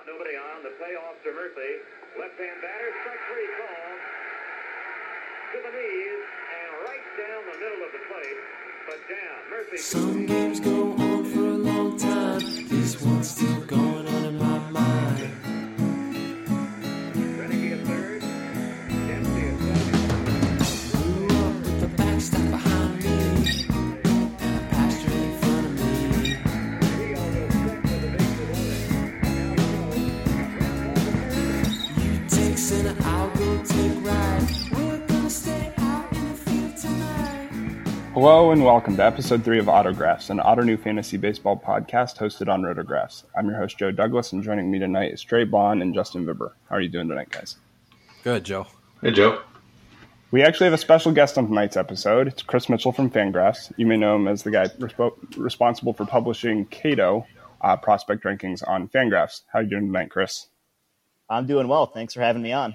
out, nobody on. The payoff to Murphy. Left-hand batter, strike three call. To the knees and right down the middle of the plate. But down. Murphy. Some games go Hello and welcome to episode three of Autographs, an Ottoneu Fantasy Baseball podcast hosted on Rotographs. I'm your host Joe Douglas, and joining me tonight is Trey Bond and Justin Vibber. How are you doing tonight, guys? Good, Joe. Hey, Joe. We actually have a special guest on tonight's episode. It's Chris Mitchell from Fangraphs. You may know him as the guy respo- responsible for publishing KATOH uh, prospect rankings on Fangraphs. How are you doing tonight, Chris? I'm doing well. Thanks for having me on.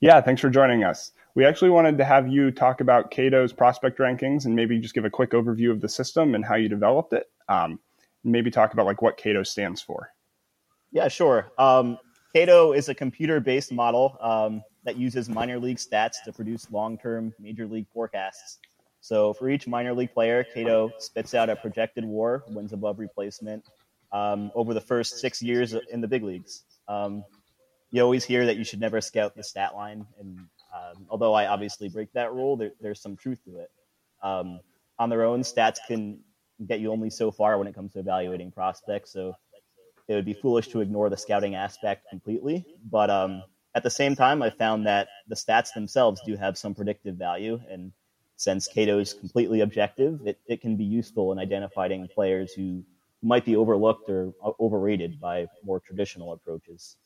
Yeah, thanks for joining us. We actually wanted to have you talk about KATOH's prospect rankings and maybe just give a quick overview of the system and how you developed it. Um, maybe talk about like what KATOH stands for. Yeah, sure. Um, KATOH is a computer-based model um, that uses minor league stats to produce long-term major league forecasts. So for each minor league player, KATOH spits out a projected WAR, wins above replacement, um, over the first six years in the big leagues. Um, you always hear that you should never scout the stat line, and um, although I obviously break that rule, there, there's some truth to it. Um, on their own, stats can get you only so far when it comes to evaluating prospects. So it would be foolish to ignore the scouting aspect completely. But um, at the same time, I found that the stats themselves do have some predictive value. And since KATOH is completely objective, it, it can be useful in identifying players who might be overlooked or uh, overrated by more traditional approaches.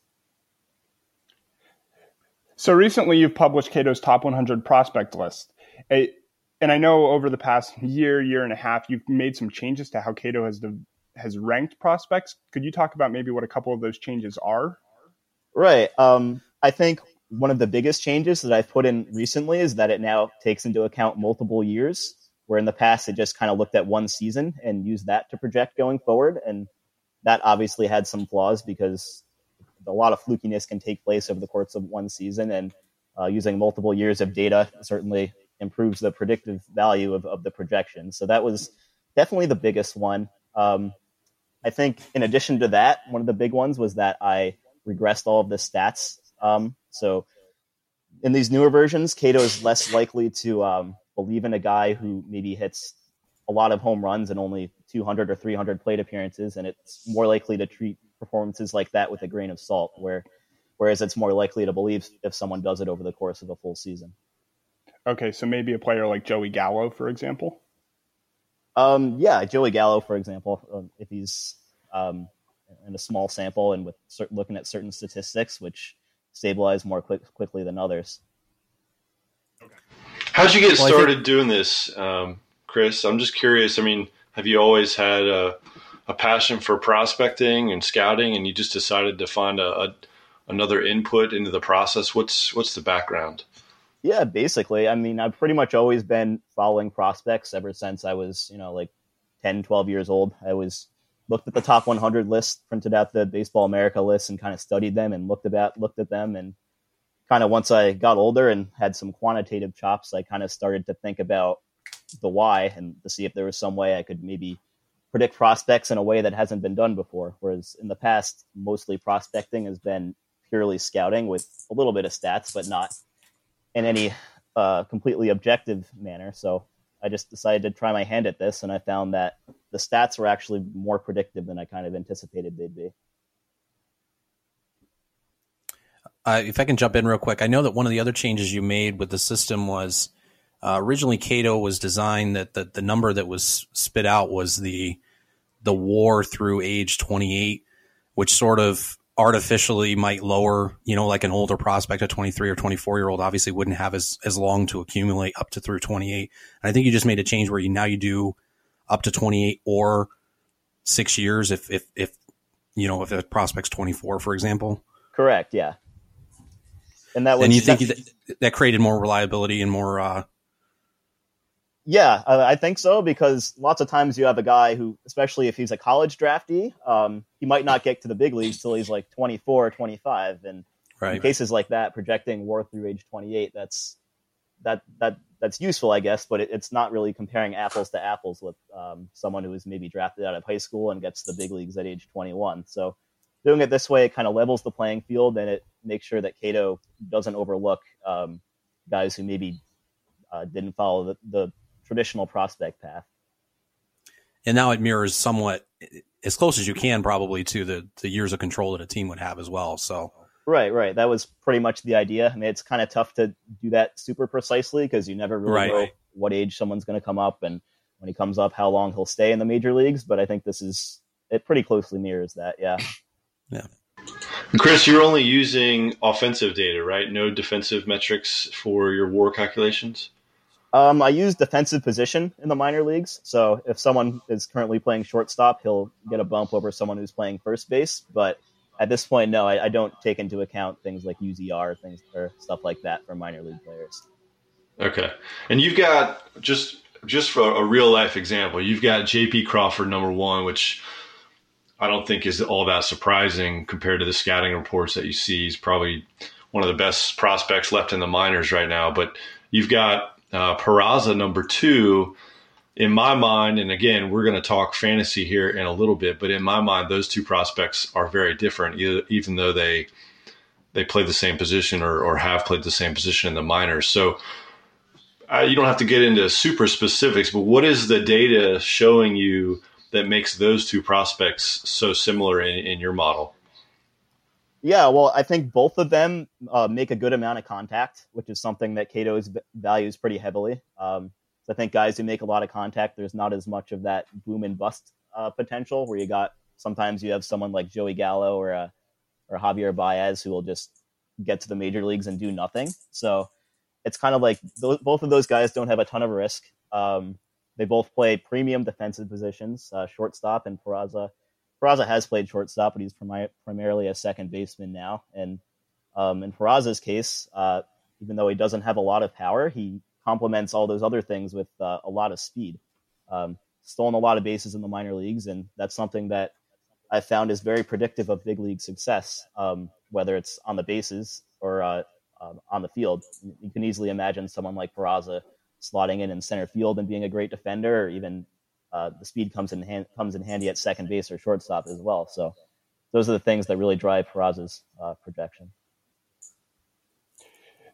So recently, you've published KATOH's top 100 prospect list. A- and I know over the past year, year and a half, you've made some changes to how KATOH has has ranked prospects. Could you talk about maybe what a couple of those changes are? Right. Um, I think one of the biggest changes that I've put in recently is that it now takes into account multiple years, where in the past it just kind of looked at one season and used that to project going forward. And that obviously had some flaws because a lot of flukiness can take place over the course of one season. And uh, using multiple years of data certainly improves the predictive value of, of the projection. So that was definitely the biggest one. Um, I think in addition to that, one of the big ones was that I regressed all of the stats. Um, so in these newer versions, KATOH is less likely to um, believe in a guy who maybe hits a lot of home runs and only 200 or 300 plate appearances, and it's more likely to treat performances like that with a grain of salt. Where, whereas it's more likely to believe if someone does it over the course of a full season. Okay, so maybe a player like Joey Gallo, for example. Um, yeah, Joey Gallo, for example, um, if he's um, in a small sample and with cer- looking at certain statistics, which stabilize more quick, quickly than others. Okay. How'd you get Well, I started doing this, um, Chris? I'm just curious. I mean, have you always had a, a passion for prospecting and scouting, and you just decided to find a, a another input into the process? What's what's the background? Yeah, basically. I mean, I've pretty much always been following prospects ever since I was, you know, like 10, 12 years old. I was looked at the top 100 list, printed out the Baseball America list, and kind of studied them and looked about looked at them. And kind of once I got older and had some quantitative chops, I kind of started to think about the why and to see if there was some way I could maybe predict prospects in a way that hasn't been done before. Whereas in the past, mostly prospecting has been purely scouting with a little bit of stats, but not in any uh, completely objective manner. So I just decided to try my hand at this, and I found that the stats were actually more predictive than I kind of anticipated they'd be. Uh, if I can jump in real quick, I know that one of the other changes you made with the system was uh, originally KATOH was designed that the, the number that was spit out was the the war through age 28, which sort of artificially might lower, you know, like an older prospect, a 23 or 24 year old obviously wouldn't have as, as long to accumulate up to through 28. And I think you just made a change where you now you do up to 28 or six years if, if, if, you know, if a prospect's 24, for example. Correct. Yeah. And that was and you think that- that, that created more reliability and more, uh, Yeah, uh, I think so because lots of times you have a guy who, especially if he's a college draftee, um, he might not get to the big leagues till he's like 24 or 25. And in cases like that, projecting WAR through age 28, that's that that that's useful, I guess, but it, it's not really comparing apples to apples with um, someone who is maybe drafted out of high school and gets to the big leagues at age 21. So doing it this way, it kind of levels the playing field and it makes sure that KATOH doesn't overlook um, guys who maybe uh, didn't follow the, the traditional prospect path. And now it mirrors somewhat as close as you can probably to the, the years of control that a team would have as well. So Right, right. That was pretty much the idea. I mean, it's kind of tough to do that super precisely because you never really Right. know what age someone's going to come up and when he comes up, how long he'll stay in the major leagues. But I think this is it pretty closely mirrors that. Yeah. Yeah. Chris, you're only using offensive data, right? No defensive metrics for your WAR calculations. Um, I use defensive position in the minor leagues. So if someone is currently playing shortstop, he'll get a bump over someone who's playing first base. But at this point, no, I, I don't take into account things like UZR, things or stuff like that for minor league players. Okay, and you've got just just for a real life example, you've got J.P. Crawford number one, which I don't think is all that surprising compared to the scouting reports that you see. He's probably one of the best prospects left in the minors right now. But you've got uh, Peraza number two. In my mind, and again, we're going to talk fantasy here in a little bit, but in my mind, those two prospects are very different, even though they they play the same position or, or have played the same position in the minors. So uh, you don't have to get into super specifics, but what is the data showing you that makes those two prospects so similar in, in your model? Yeah, well, I think both of them uh, make a good amount of contact, which is something that KATOH's v- values pretty heavily. Um, so I think guys who make a lot of contact, there's not as much of that boom and bust uh, potential where you got sometimes you have someone like Joey Gallo or uh, or Javier Baez who will just get to the major leagues and do nothing. So it's kind of like th- both of those guys don't have a ton of risk. Um, they both play premium defensive positions, uh, shortstop and Peraza. Peraza has played shortstop, but he's primarily a second baseman now. And um, in Peraza's case, uh, even though he doesn't have a lot of power, he complements all those other things with uh, a lot of speed. Um, stolen a lot of bases in the minor leagues, and that's something that I found is very predictive of big league success, um, whether it's on the bases or uh, um, on the field. You can easily imagine someone like Peraza slotting in in center field and being a great defender, or even uh, the speed comes in hand, comes in handy at second base or shortstop as well. So those are the things that really drive Peraza's uh, projection.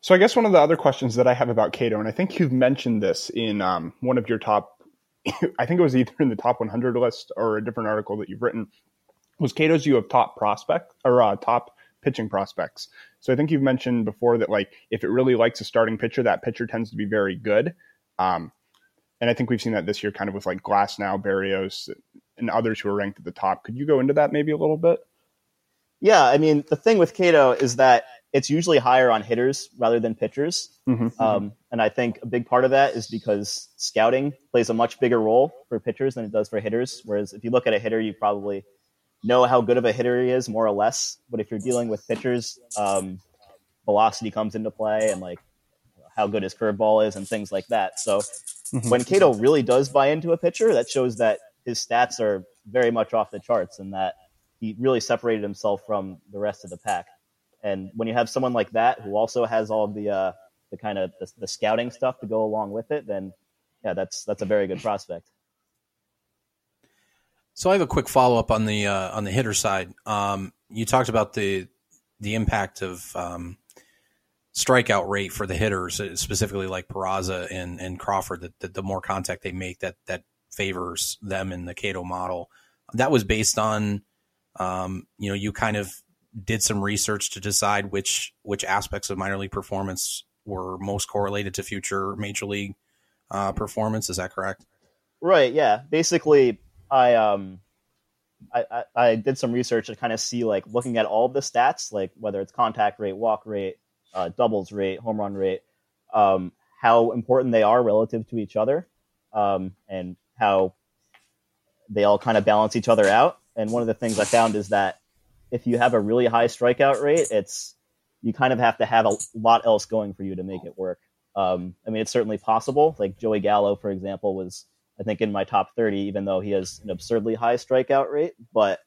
So I guess one of the other questions that I have about KATOH, and I think you've mentioned this in um, one of your top, I think it was either in the top 100 list or a different article that you've written, was KATOH's view of top prospect or uh, top pitching prospects. So I think you've mentioned before that like if it really likes a starting pitcher, that pitcher tends to be very good. Um, and I think we've seen that this year, kind of with like Glass now, Berrios, and others who are ranked at the top. Could you go into that maybe a little bit? Yeah, I mean the thing with KATOH is that it's usually higher on hitters rather than pitchers. Mm-hmm. Um, and I think a big part of that is because scouting plays a much bigger role for pitchers than it does for hitters. Whereas if you look at a hitter, you probably know how good of a hitter he is, more or less. But if you're dealing with pitchers, um, velocity comes into play and like how good his curveball is and things like that. So Mhm. when KATOH really does buy into a pitcher, that shows that his stats are very much off the charts and that he really separated himself from the rest of the pack. And when you have someone like that who also has all the uh, the kind of the, the scouting stuff to go along with it, then yeah, that's that's a very good prospect. So I have a quick follow up on the uh, on the hitter side. Um, you talked about the the impact of um, strikeout rate for the hitters, uh, specifically like Peraza and, and Crawford. That, that the more contact they make, that that favors them in the KATOH model. That was based on, um, you know, you kind of did some research to decide which which aspects of minor league performance were most correlated to future major league uh, performance. Is that correct? Right. Yeah. Basically, I um, I, I, I did some research to kind of see like looking at all the stats, like whether it's contact rate, walk rate, uh, doubles rate, home run rate, um, how important they are relative to each other, um, and how they all kind of balance each other out. And one of the things I found is that if you have a really high strikeout rate, it's you kind of have to have a lot else going for you to make it work. Um, I mean, it's certainly possible. Like Joey Gallo, for example, was I think in my top 30, even though he has an absurdly high strikeout rate. But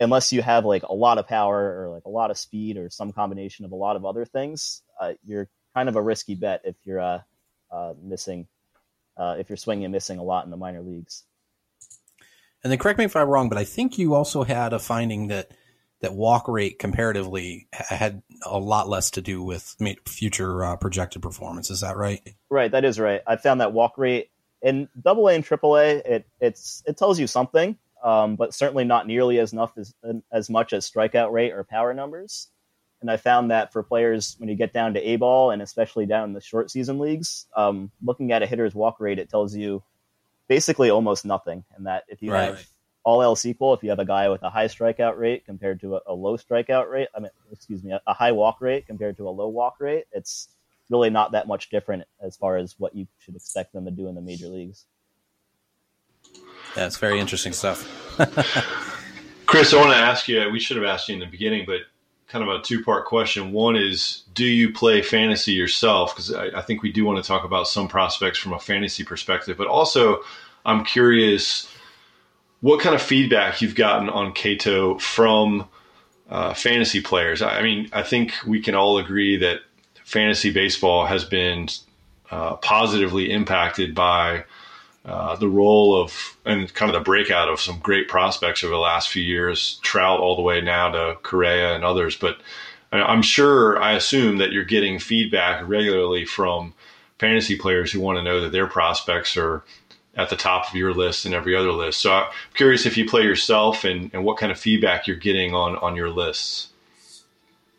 unless you have like a lot of power or like a lot of speed or some combination of a lot of other things, uh, you're kind of a risky bet if you're uh, uh, missing, uh, if you're swinging and missing a lot in the minor leagues. And then correct me if I'm wrong, but I think you also had a finding that that walk rate comparatively had a lot less to do with future uh, projected performance. Is that right? Right, that is right. I found that walk rate in Double A and Triple A, it it's it tells you something, um, but certainly not nearly as enough as as much as strikeout rate or power numbers. And I found that for players when you get down to A ball and especially down in the short season leagues, um, looking at a hitter's walk rate, it tells you basically almost nothing. And that if you right. have all else equal, if you have a guy with a high strikeout rate compared to a, a low strikeout rate, I mean, excuse me, a, a, high walk rate compared to a low walk rate, it's really not that much different as far as what you should expect them to do in the major leagues. Yeah, it's very interesting stuff. Chris, I want to ask you, we should have asked you in the beginning, but kind of a two part question. One is, do you play fantasy yourself? Because I, I think we do want to talk about some prospects from a fantasy perspective, but also I'm curious what kind of feedback you've gotten on KATOH from uh, fantasy players. I mean, I think we can all agree that fantasy baseball has been uh, positively impacted by uh, the role of and kind of the breakout of some great prospects over the last few years, Trout all the way now to Correa and others. But I'm sure, I assume that you're getting feedback regularly from fantasy players who want to know that their prospects are at the top of your list and every other list. So I'm curious if you play yourself and, and what kind of feedback you're getting on, on your lists.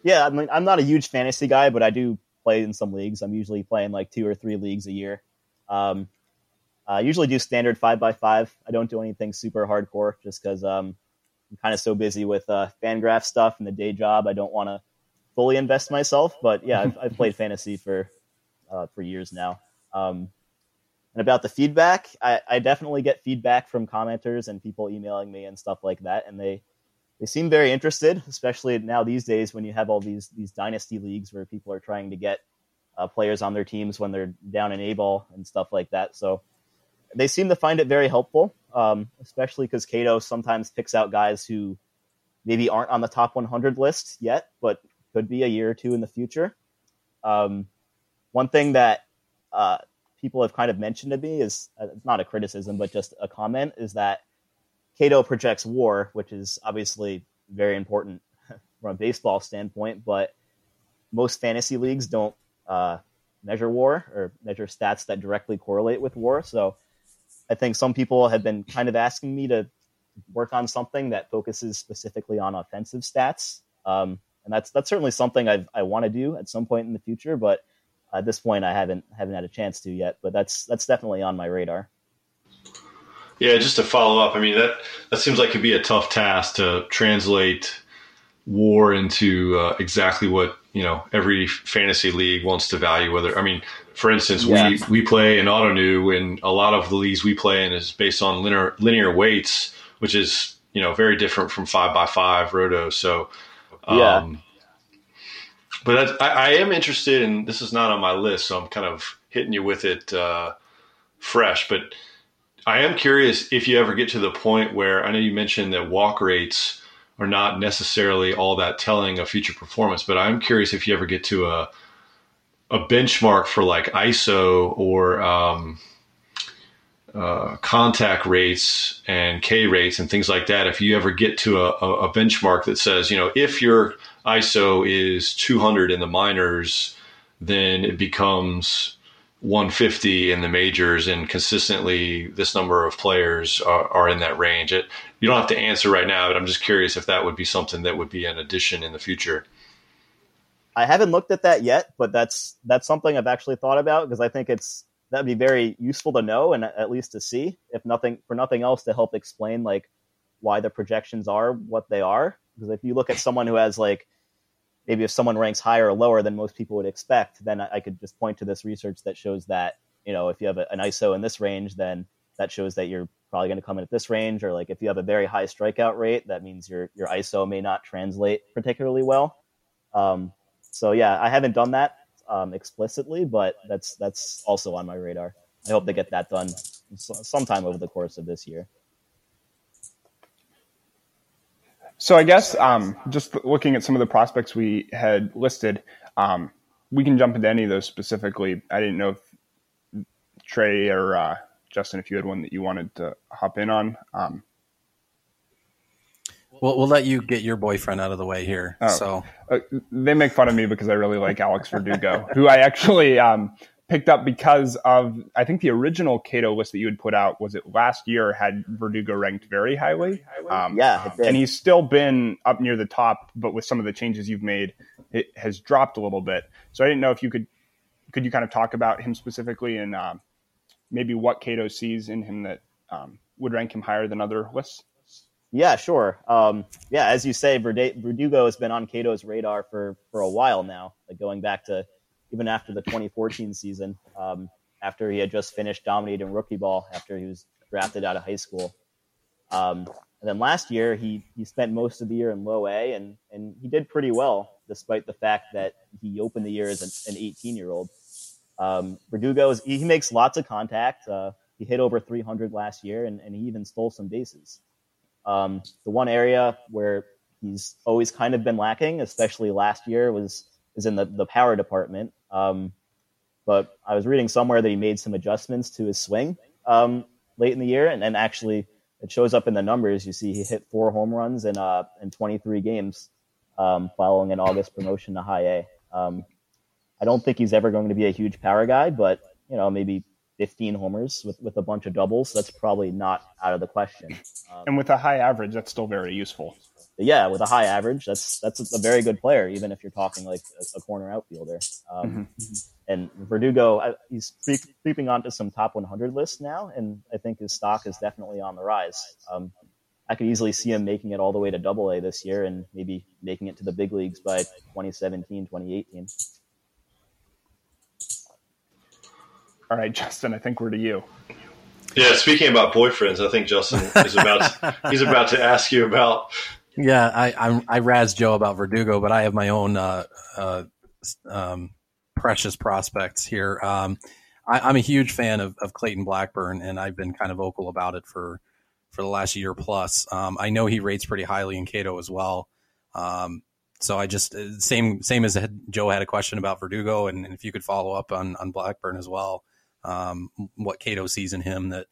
Yeah, I mean, I'm not a huge fantasy guy, but I do play in some leagues. I'm usually playing like two or three leagues a year. Um, I usually do standard five by five. I don't do anything super hardcore just because um, I'm kind of so busy with uh, Fangraph stuff and the day job. I don't want to fully invest myself. But yeah, I've, I've played fantasy for uh, for years now. Um, and about the feedback, I, I, definitely get feedback from commenters and people emailing me and stuff like that, and they they seem very interested, especially now these days when you have all these these dynasty leagues where people are trying to get uh, players on their teams when they're down in A ball and stuff like that. So they seem to find it very helpful, um, especially because KATOH sometimes picks out guys who maybe aren't on the top 100 list yet, but could be a year or two in the future. Um, one thing that uh, people have kind of mentioned to me is uh, not a criticism, but just a comment is that KATOH projects WAR, which is obviously very important from a baseball standpoint, but most fantasy leagues don't uh, measure WAR or measure stats that directly correlate with WAR. So I think some people have been kind of asking me to work on something that focuses specifically on offensive stats. Um, and that's that's certainly something I've, I want to do at some point in the future, but at this point I haven't haven't had a chance to yet. But that's that's definitely on my radar. Yeah, just to follow up, I mean that that seems like it'd be a tough task to translate war into uh, exactly what you know every fantasy league wants to value. Whether I mean, for instance, yeah. we we play in Ottoneu, and a lot of the leagues we play in is based on linear linear weights, which is you know very different from five by five roto. So, um, yeah. But I, I, am interested, and in, this is not on my list, so I'm kind of hitting you with it uh, fresh. But I am curious if you ever get to the point where I know you mentioned that walk rates are not necessarily all that telling of future performance, but I'm curious if you ever get to a a benchmark for like ISO or um, uh, contact rates and K rates and things like that. If you ever get to a, a, benchmark that says, you know, if your ISO is 200 in the minors, then it becomes 150 in the majors and consistently this number of players are, are, in that range. It, you don't have to answer right now, but I'm just curious if that would be something that would be an addition in the future. I haven't looked at that yet, but that's that's something I've actually thought about because I think it's that'd be very useful to know and at least to see, if nothing for nothing else, to help explain like why the projections are what they are. Because if you look at someone who has like maybe if someone ranks higher or lower than most people would expect, then I, could just point to this research that shows that you know if you have a, an ISO in this range, then that shows that you're probably going to come in at this range. Or like if you have a very high strikeout rate, that means your your ISO may not translate particularly well. Um, so yeah, I haven't done that. um, explicitly, but that's that's also on my radar. I hope to get that done sometime over the course of this year. So I guess um, just looking at some of the prospects we had listed, um, we can jump into any of those specifically. I didn't know if Trey or uh, Justin, if you had one that you wanted to hop in on. Um, We'll, we'll let you get your boyfriend out of the way here. Oh. So uh, they make fun of me because I really like Alex Verdugo, who I actually um, picked up because of I think the original KATOH list that you had put out was it last year had Verdugo ranked very highly. Um, Yeah, it did. and he's still been up near the top, but with some of the changes you've made, it has dropped a little bit. So I didn't know if you could could you kind of talk about him specifically and um, maybe what KATOH sees in him that um, would rank him higher than other lists. Yeah, sure. Um, yeah, as you say, Verdugo has been on KATOH's radar for for a while now, like going back to even after the 2014 season, um, after he had just finished dominating rookie ball after he was drafted out of high school. Um, and then last year, he he spent most of the year in low A, and and he did pretty well, despite the fact that he opened the year as an 18 year old. Um, Verdugo is, he makes lots of contact. Uh, he hit over 300 last year, and, and he even stole some bases. Um, the one area where he's always kind of been lacking, especially last year, was is in the, the power department. Um, but I was reading somewhere that he made some adjustments to his swing um, late in the year, and, and actually it shows up in the numbers. You see, he hit four home runs in uh, in 23 games um, following an August promotion to High A. I don't think he's ever going to be a huge power guy, but you know maybe 15 homers with, with a bunch of doubles. That's probably not out of the question. Um, And with a high average, that's still very useful. yeah, with a high average, that's that's a very good player, even if you're talking like a, a corner outfielder. Um, And Verdugo, I, he's creep, creeping onto some top 100 lists now, and I think his stock is definitely on the rise. Um, I could easily see him making it all the way to Double A this year, and maybe making it to the big leagues by 2017, 2018. All right, Justin, I think we're to you. Yeah, speaking about boyfriends, I think Justin is about to, he's about to ask you about. yeah, I I, I razz Joe about Verdugo, but I have my own uh, uh, um, precious prospects here. Um, I, I'm a huge fan of, of Clayton Blackburn, and I've been kind of vocal about it for for the last year plus. Um, I know he rates pretty highly in KATOH as well. Um, so I just uh, same same as Joe had a question about Verdugo, and, and if you could follow up on on Blackburn as well, um, what KATOH sees in him that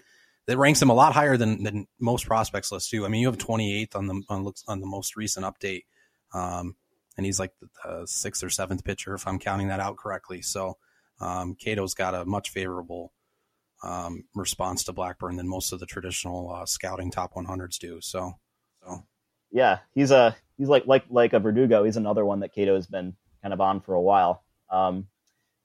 that ranks him a lot higher than than most prospects lists too. I mean, you have 28th on the on looks on the most recent update, um, and he's like the, the sixth or seventh pitcher if I'm counting that out correctly. So um, KATOH's got a much favorable um, response to Blackburn than most of the traditional uh, scouting top 100s do. So, so yeah, he's a he's like like like a Verdugo. He's another one that KATOH has been kind of on for a while. Um,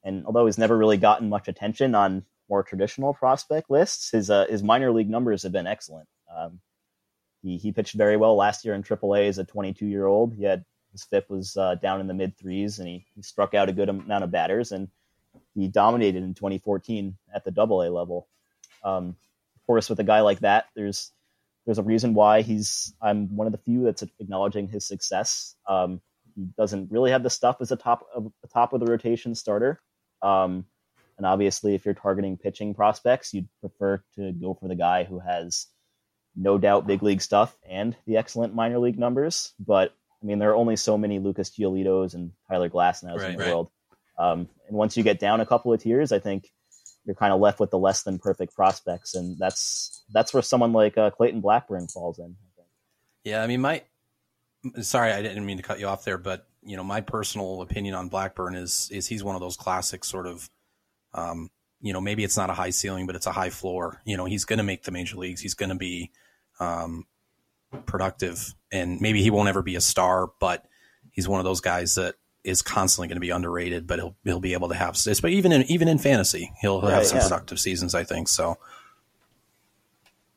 and although he's never really gotten much attention on more traditional prospect lists, his uh, his minor league numbers have been excellent. Um, he he pitched very well last year in AAA as a 22 year old. He had his FIP was uh, down in the mid threes, and he, he struck out a good amount of batters, and he dominated in 2014 at the Double A level. Um, of course, with a guy like that, there's there's a reason why he's I'm one of the few that's acknowledging his success. Um, he doesn't really have the stuff as a top of the top of the rotation starter. Um, and obviously, if you're targeting pitching prospects, you'd prefer to go for the guy who has no doubt big league stuff and the excellent minor league numbers. But I mean, there are only so many Lucas Giolitos and Tyler Glasnows Right, in the right. world. Um, and once you get down a couple of tiers, I think you're kind of left with the less than perfect prospects, and that's that's where someone like uh, Clayton Blackburn falls in. I think. Yeah, I mean, my sorry, I didn't mean to cut you off there, but you know, my personal opinion on Blackburn is is he's one of those classic sort of, um, you know, maybe it's not a high ceiling, but it's a high floor. You know, he's going to make the major leagues. He's going to be um, productive, and maybe he won't ever be a star, but he's one of those guys that is constantly going to be underrated. But he'll he'll be able to have, this. but even in even in fantasy, he'll have Right, some yeah. productive seasons. I think so.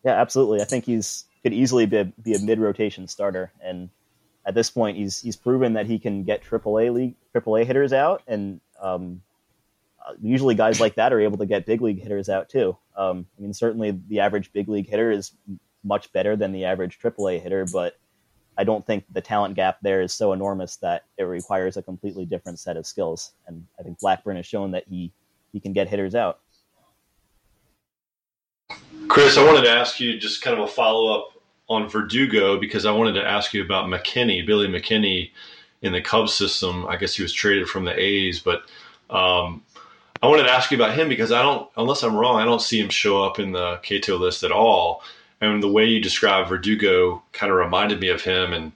Yeah, absolutely. I think he's could easily be a, be a mid rotation starter, and at this point, he's he's proven that he can get AAA league AAA hitters out, and um, uh, usually guys like that are able to get big league hitters out too. Um, I mean, certainly the average big league hitter is much better than the average AAA hitter, but I don't think the talent gap there is so enormous that it requires a completely different set of skills. And I think Blackburn has shown that he he can get hitters out. Chris, I wanted to ask you just kind of a follow up on Verdugo because I wanted to ask you about McKinney, Billy McKinney in the Cubs system. I guess he was traded from the A's, but um, I wanted to ask you about him because I don't, unless I'm wrong, I don't see him show up in the KATOH list at all. And the way you describe Verdugo kind of reminded me of him, and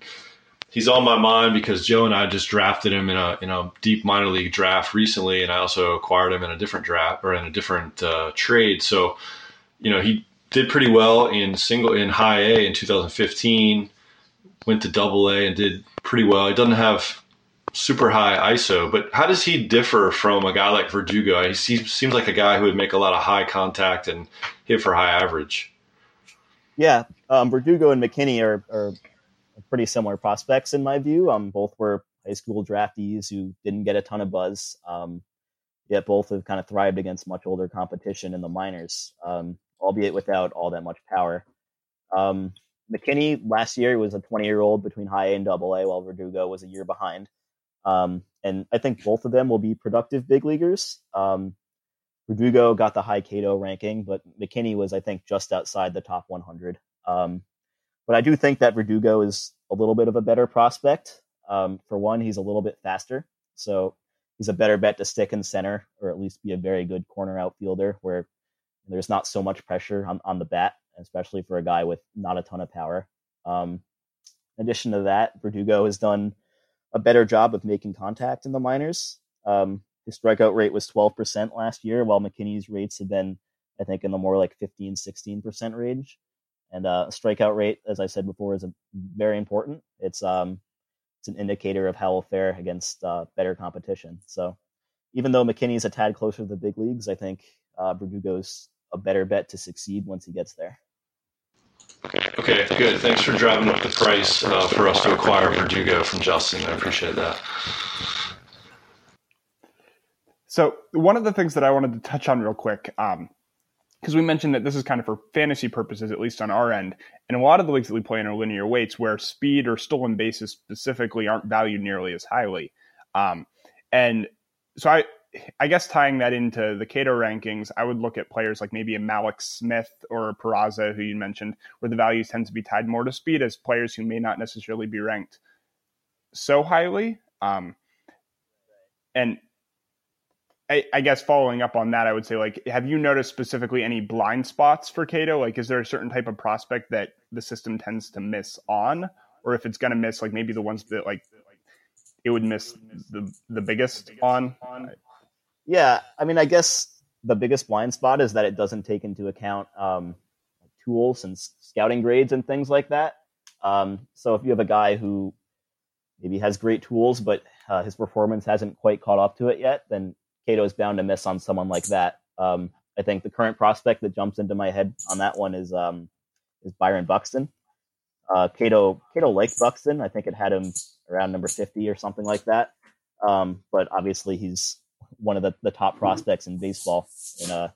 he's on my mind because Joe and I just drafted him in a in a deep minor league draft recently, and I also acquired him in a different draft or in a different uh, trade. So, you know, he did pretty well in single in high A in 2015. Went to Double A and did pretty well. He doesn't have super high ISO, but how does he differ from a guy like Verdugo? He seems like a guy who would make a lot of high contact and hit for high average. Yeah, um, Verdugo and McKinney are, are pretty similar prospects in my view. Um, both were high school draftees who didn't get a ton of buzz. Um, yet both have kind of thrived against much older competition in the minors, um, albeit without all that much power. Um, McKinney last year was a 20 year old between high A and double A, while Verdugo was a year behind. Um, and I think both of them will be productive big leaguers. Um, Verdugo got the high KATOH ranking, but McKinney was, I think, just outside the top 100. Um, but I do think that Verdugo is a little bit of a better prospect. Um, for one, he's a little bit faster, so he's a better bet to stick in center or at least be a very good corner outfielder where there's not so much pressure on, on the bat, especially for a guy with not a ton of power. Um, in addition to that, Verdugo has done a better job of making contact in the minors. Um, his strikeout rate was 12% last year, while McKinney's rates have been, I think, in the more like 15, 16% range. And uh, strikeout rate, as I said before, is a, very important. It's um, it's an indicator of how we'll fare against uh, better competition. So even though McKinney's a tad closer to the big leagues, I think uh, Verdugo's a better bet to succeed once he gets there. Okay, good. Thanks for driving up the price uh, for us to acquire Verdugo from Justin. I appreciate that. So one of the things that I wanted to touch on real quick, because um, we mentioned that this is kind of for fantasy purposes, at least on our end, and a lot of the leagues that we play in are linear weights, where speed or stolen bases specifically aren't valued nearly as highly. Um, and so I, I guess tying that into the KATOH rankings, I would look at players like maybe a Mallex Smith or a Peraza, who you mentioned, where the values tend to be tied more to speed as players who may not necessarily be ranked so highly. Um, and I, I, guess following up on that, I would say, like, have you noticed specifically any blind spots for KATOH? Like, is there a certain type of prospect that the system tends to miss on, or if it's going to miss, like maybe the ones that like it would miss the the biggest on? Yeah, I mean, I guess the biggest blind spot is that it doesn't take into account um, tools and scouting grades and things like that. Um, so if you have a guy who maybe has great tools, but uh, his performance hasn't quite caught up to it yet, then KATOH is bound to miss on someone like that. Um, I think the current prospect that jumps into my head on that one is um, is Byron Buxton. Uh, KATOH KATOH liked Buxton. I think it had him around number fifty or something like that. Um, but obviously, he's one of the, the top mm-hmm. prospects in baseball in a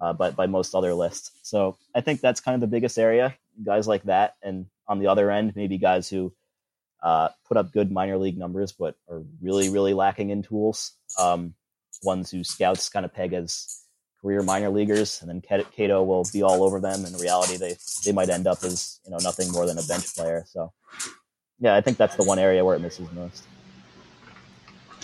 uh, by, by most other lists. So I think that's kind of the biggest area, guys like that. And on the other end, maybe guys who uh, put up good minor league numbers, but are really, really lacking in tools. Um, ones who scouts kind of peg as career minor leaguers, and then KATOH will be all over them. In reality, they they might end up as you know nothing more than a bench player. So yeah, I think that's the one area where it misses most.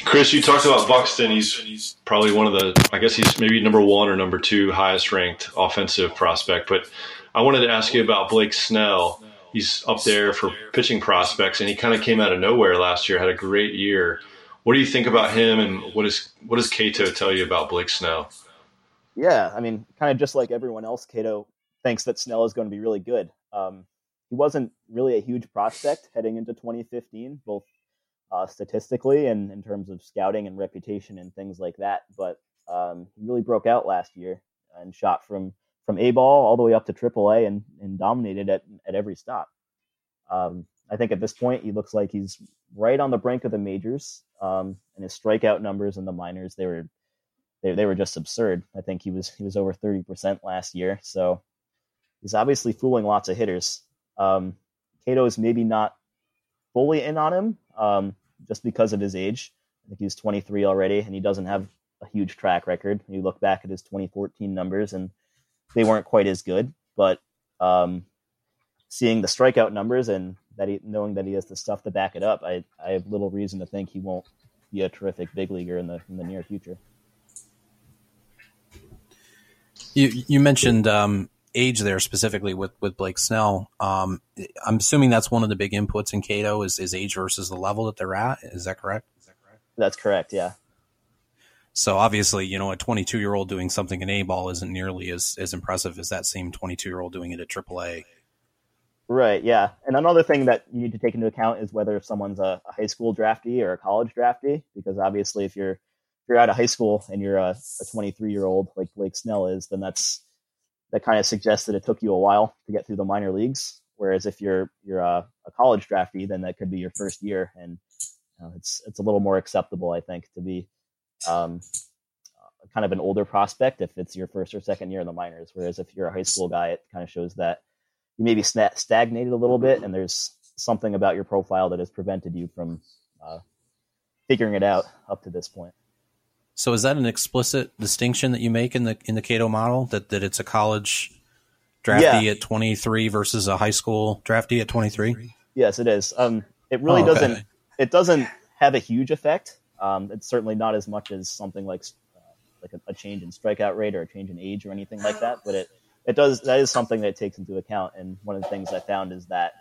Chris, you talked about Buxton. He's he's probably one of the I guess he's maybe number one or number two highest ranked offensive prospect. But I wanted to ask you about Blake Snell. He's up there for pitching prospects, and he kind of came out of nowhere last year. Had a great year. What do you think about him, and what is what does KATOH tell you about Blake Snell? Yeah, I mean, kind of just like everyone else, KATOH thinks that Snell is going to be really good. Um, he wasn't really a huge prospect heading into 2015, both uh, statistically and in terms of scouting and reputation and things like that. But um, he really broke out last year and shot from from A ball all the way up to Triple A and, and dominated at at every stop. Um, I think at this point he looks like he's right on the brink of the majors. Um, and his strikeout numbers in the minors they were they, they were just absurd. I think he was he was over thirty percent last year. So he's obviously fooling lots of hitters. Um, KATOH is maybe not fully in on him um, just because of his age. I think he's 23 already, and he doesn't have a huge track record. You look back at his 2014 numbers, and they weren't quite as good. But um, seeing the strikeout numbers and that he, knowing that he has the stuff to back it up, I, I have little reason to think he won't be a terrific big leaguer in the in the near future. You you mentioned um, age there specifically with with Blake Snell. Um, I'm assuming that's one of the big inputs in KATOH is is age versus the level that they're at. Is that correct? Is that correct? That's correct. Yeah. So obviously, you know, a 22 year old doing something in A ball isn't nearly as as impressive as that same 22 year old doing it at AAA. Right. Yeah. And another thing that you need to take into account is whether someone's a, a high school draftee or a college draftee, because obviously, if you're if you're out of high school and you're a 23 year old like Blake Snell is, then that's that kind of suggests that it took you a while to get through the minor leagues. Whereas if you're you're a, a college draftee, then that could be your first year, and you know, it's it's a little more acceptable, I think, to be um, kind of an older prospect if it's your first or second year in the minors. Whereas if you're a high school guy, it kind of shows that you maybe stagnated a little bit, and there's something about your profile that has prevented you from uh, figuring it out up to this point. So is that an explicit distinction that you make in the in the KATOH model that that it's a college draftee Yeah. at 23 versus a high school draftee at 23? Yes, it is. Um, it really Oh, okay. doesn't. It doesn't have a huge effect. Um, it's certainly not as much as something like uh, like a, a change in strikeout rate or a change in age or anything like that. But it it does that is something that it takes into account. And one of the things I found is that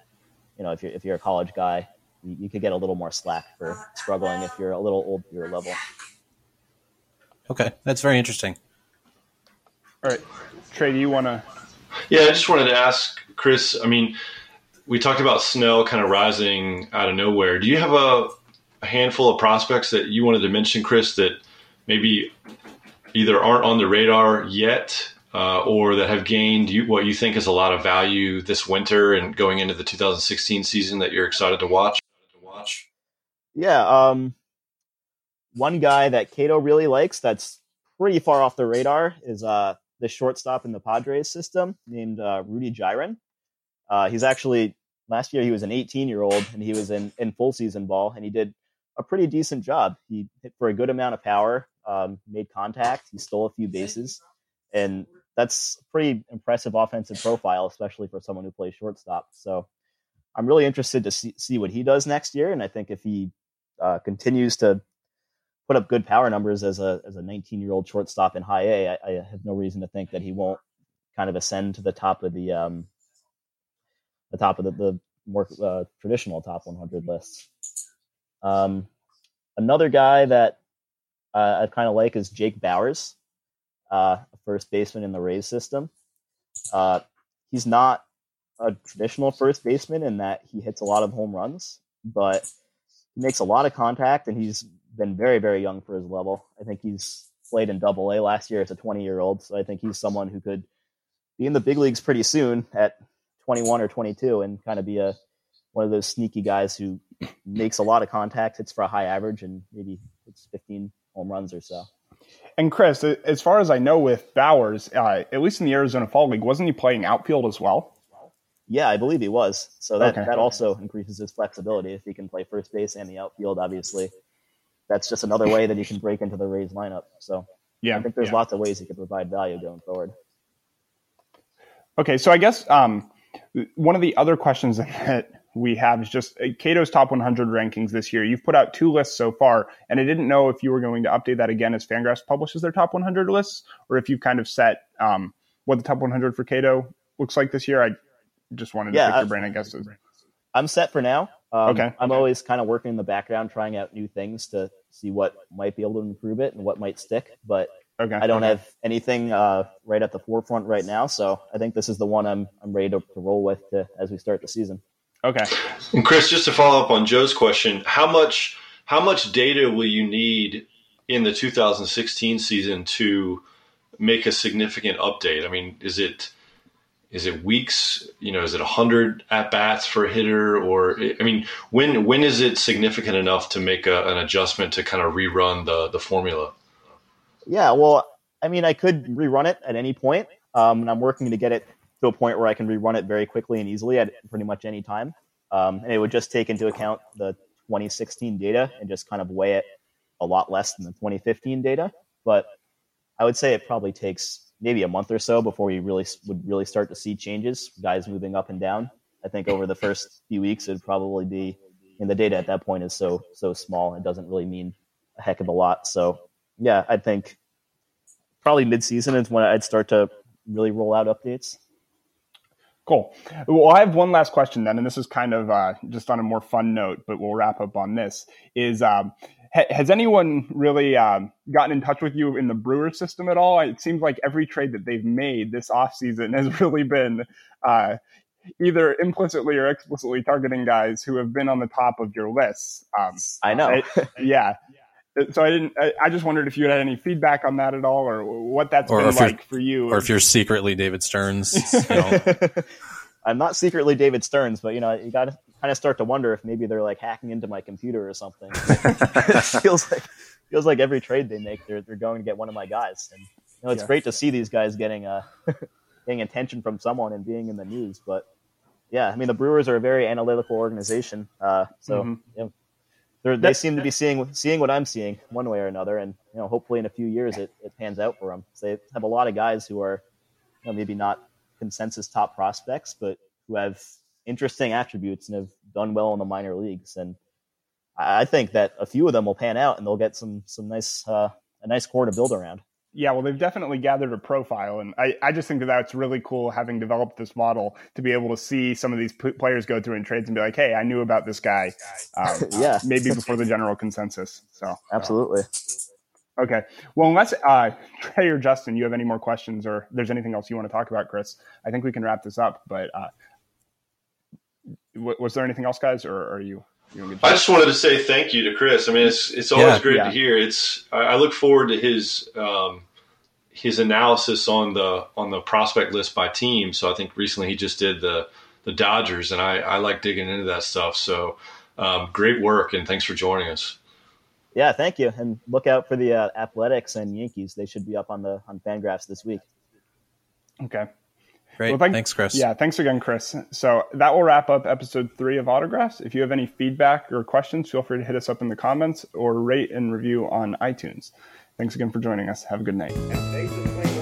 you know if you're if you're a college guy, you, you could get a little more slack for struggling if you're a little old for your level. Okay, that's very interesting. All right, Trey, do you want to? Yeah, I just wanted to ask Chris. I mean, we talked about Snell kind of rising out of nowhere. Do you have a, a handful of prospects that you wanted to mention, Chris, that maybe either aren't on the radar yet uh, or that have gained you, what you think is a lot of value this winter and going into the 2016 season that you're excited to watch? To watch. Yeah. Um, one guy that KATOH really likes that's pretty far off the radar is uh, the shortstop in the Padres system named uh, Ruddy Giron. Uh, he's actually last year he was an 18 year old and he was in, in full season ball and he did a pretty decent job. He hit for a good amount of power, um, made contact, he stole a few bases, and that's pretty impressive offensive profile, especially for someone who plays shortstop. So I'm really interested to see, see what he does next year, and I think if he uh, continues to put up good power numbers as a as a 19 year old shortstop in high A, I, I have no reason to think that he won't kind of ascend to the top of the um, the top of the, the more uh, traditional top 100 lists. Um, another guy that uh, I kind of like is Jake Bowers, uh, first baseman in the Rays system. Uh, he's not a traditional first baseman in that he hits a lot of home runs, but makes a lot of contact and he's been very, very young for his level. I think he's played in double A last year as a 20 year old. So I think he's someone who could be in the big leagues pretty soon at 21 or 22 and kind of be a one of those sneaky guys who makes a lot of contact, hits for a high average, and maybe hits 15 home runs or so. And Chris, as far as I know, with Bowers, uh, at least in the Arizona Fall League, wasn't he playing outfield as well? Yeah, I believe he was. So that, Okay. that also increases his flexibility if he can play first base and the outfield. Obviously, that's just another way that he can break into the Rays lineup. So Yeah, I think there's yeah. lots of ways he could provide value going forward. Okay, so I guess um, one of the other questions that we have is just uh, KATOH's top 100 rankings this year. You've put out two lists so far, and I didn't know if you were going to update that again as Fangraphs publishes their top 100 lists, or if you've kind of set um, what the top 100 for KATOH looks like this year. I just wanted to Yeah, pick I- your brain, I guess. I'm set for now. Um, Okay. I'm always kind of working in the background, trying out new things to see what might be able to improve it and what might stick. But Okay, I don't have anything uh, right at the forefront right now, so I think this is the one I'm I'm ready to, to roll with to, as we start the season. Okay, And Chris, just to follow up on Joe's question, how much how much data will you need in the 2016 season to make a significant update? I mean, is it is it weeks? You know, is it 100 at bats for a hitter, or I mean, when when is it significant enough to make a, an adjustment to kind of rerun the the formula? Yeah, well, I mean, I could rerun it at any point, um, and I'm working to get it to a point where I can rerun it very quickly and easily at pretty much any time. um, and it would just take into account the 2016 data and just kind of weigh it a lot less than the 2015 data. But I would say it probably takes maybe a month or so before we really would really start to see changes, guys moving up and down. I think over the first few weeks, it'd probably be, and the data at that point is so so small, it doesn't really mean a heck of a lot. So yeah, I think probably mid-season is when I'd start to really roll out updates. Cool. Well, I have one last question then, and this is kind of uh, just on a more fun note, but we'll wrap up on this. Is um, has anyone really um, gotten in touch with you in the Brewer system at all? It seems like every trade that they've made this offseason has really been uh, either implicitly or explicitly targeting guys who have been on the top of your list. Um, I know. I, yeah. So I didn't. I, I, just wondered if you had any feedback on that at all, or what that's or been like for you, or if you're secretly David Stearns. You know. I'm not secretly David Stearns, but you know, you got to kind of start to wonder if maybe they're like hacking into my computer or something. it feels like feels like every trade they make, they're they're going to get one of my guys, and you know, it's Yeah. great to see these guys getting uh getting attention from someone and being in the news. But yeah, I mean, the Brewers are a very analytical organization, uh, so Mhm. you know, they seem to be seeing seeing what I'm seeing one way or another, and you know, hopefully in a few years it, it pans out for them. So they have a lot of guys who are you know, maybe not consensus top prospects, but who have interesting attributes and have done well in the minor leagues. And I think that a few of them will pan out and they'll get some some nice uh, a nice core to build around. Yeah, well, they've definitely gathered a profile, and I, I just think that that's really cool having developed this model to be able to see some of these p- players go through in trades and be like, hey, I knew about this guy. Um, Yeah. maybe before the general consensus. So Absolutely. okay, well, unless uh, Trey or Justin, you have any more questions, or there's anything else you want to talk about, Chris, I think we can wrap this up. But uh, was there anything else, guys, or are you? you in good I just wanted to say thank you to Chris. I mean, it's it's always Yeah. great Yeah. to hear. It's I, I look forward to his um, his analysis on the on the prospect list by team. So I think recently he just did the the Dodgers, and I, I like digging into that stuff. So um, great work, and thanks for joining us. Yeah, thank you. And look out for the uh, Athletics and Yankees. They should be up on the on Fangraphs this week. Okay. Great. Well, thank- Thanks, Chris. Yeah, thanks again, Chris. So that will wrap up episode three of Autographs. If you have any feedback or questions, feel free to hit us up in the comments or rate and review on iTunes. Thanks again for joining us. Have a good night. And Bases clean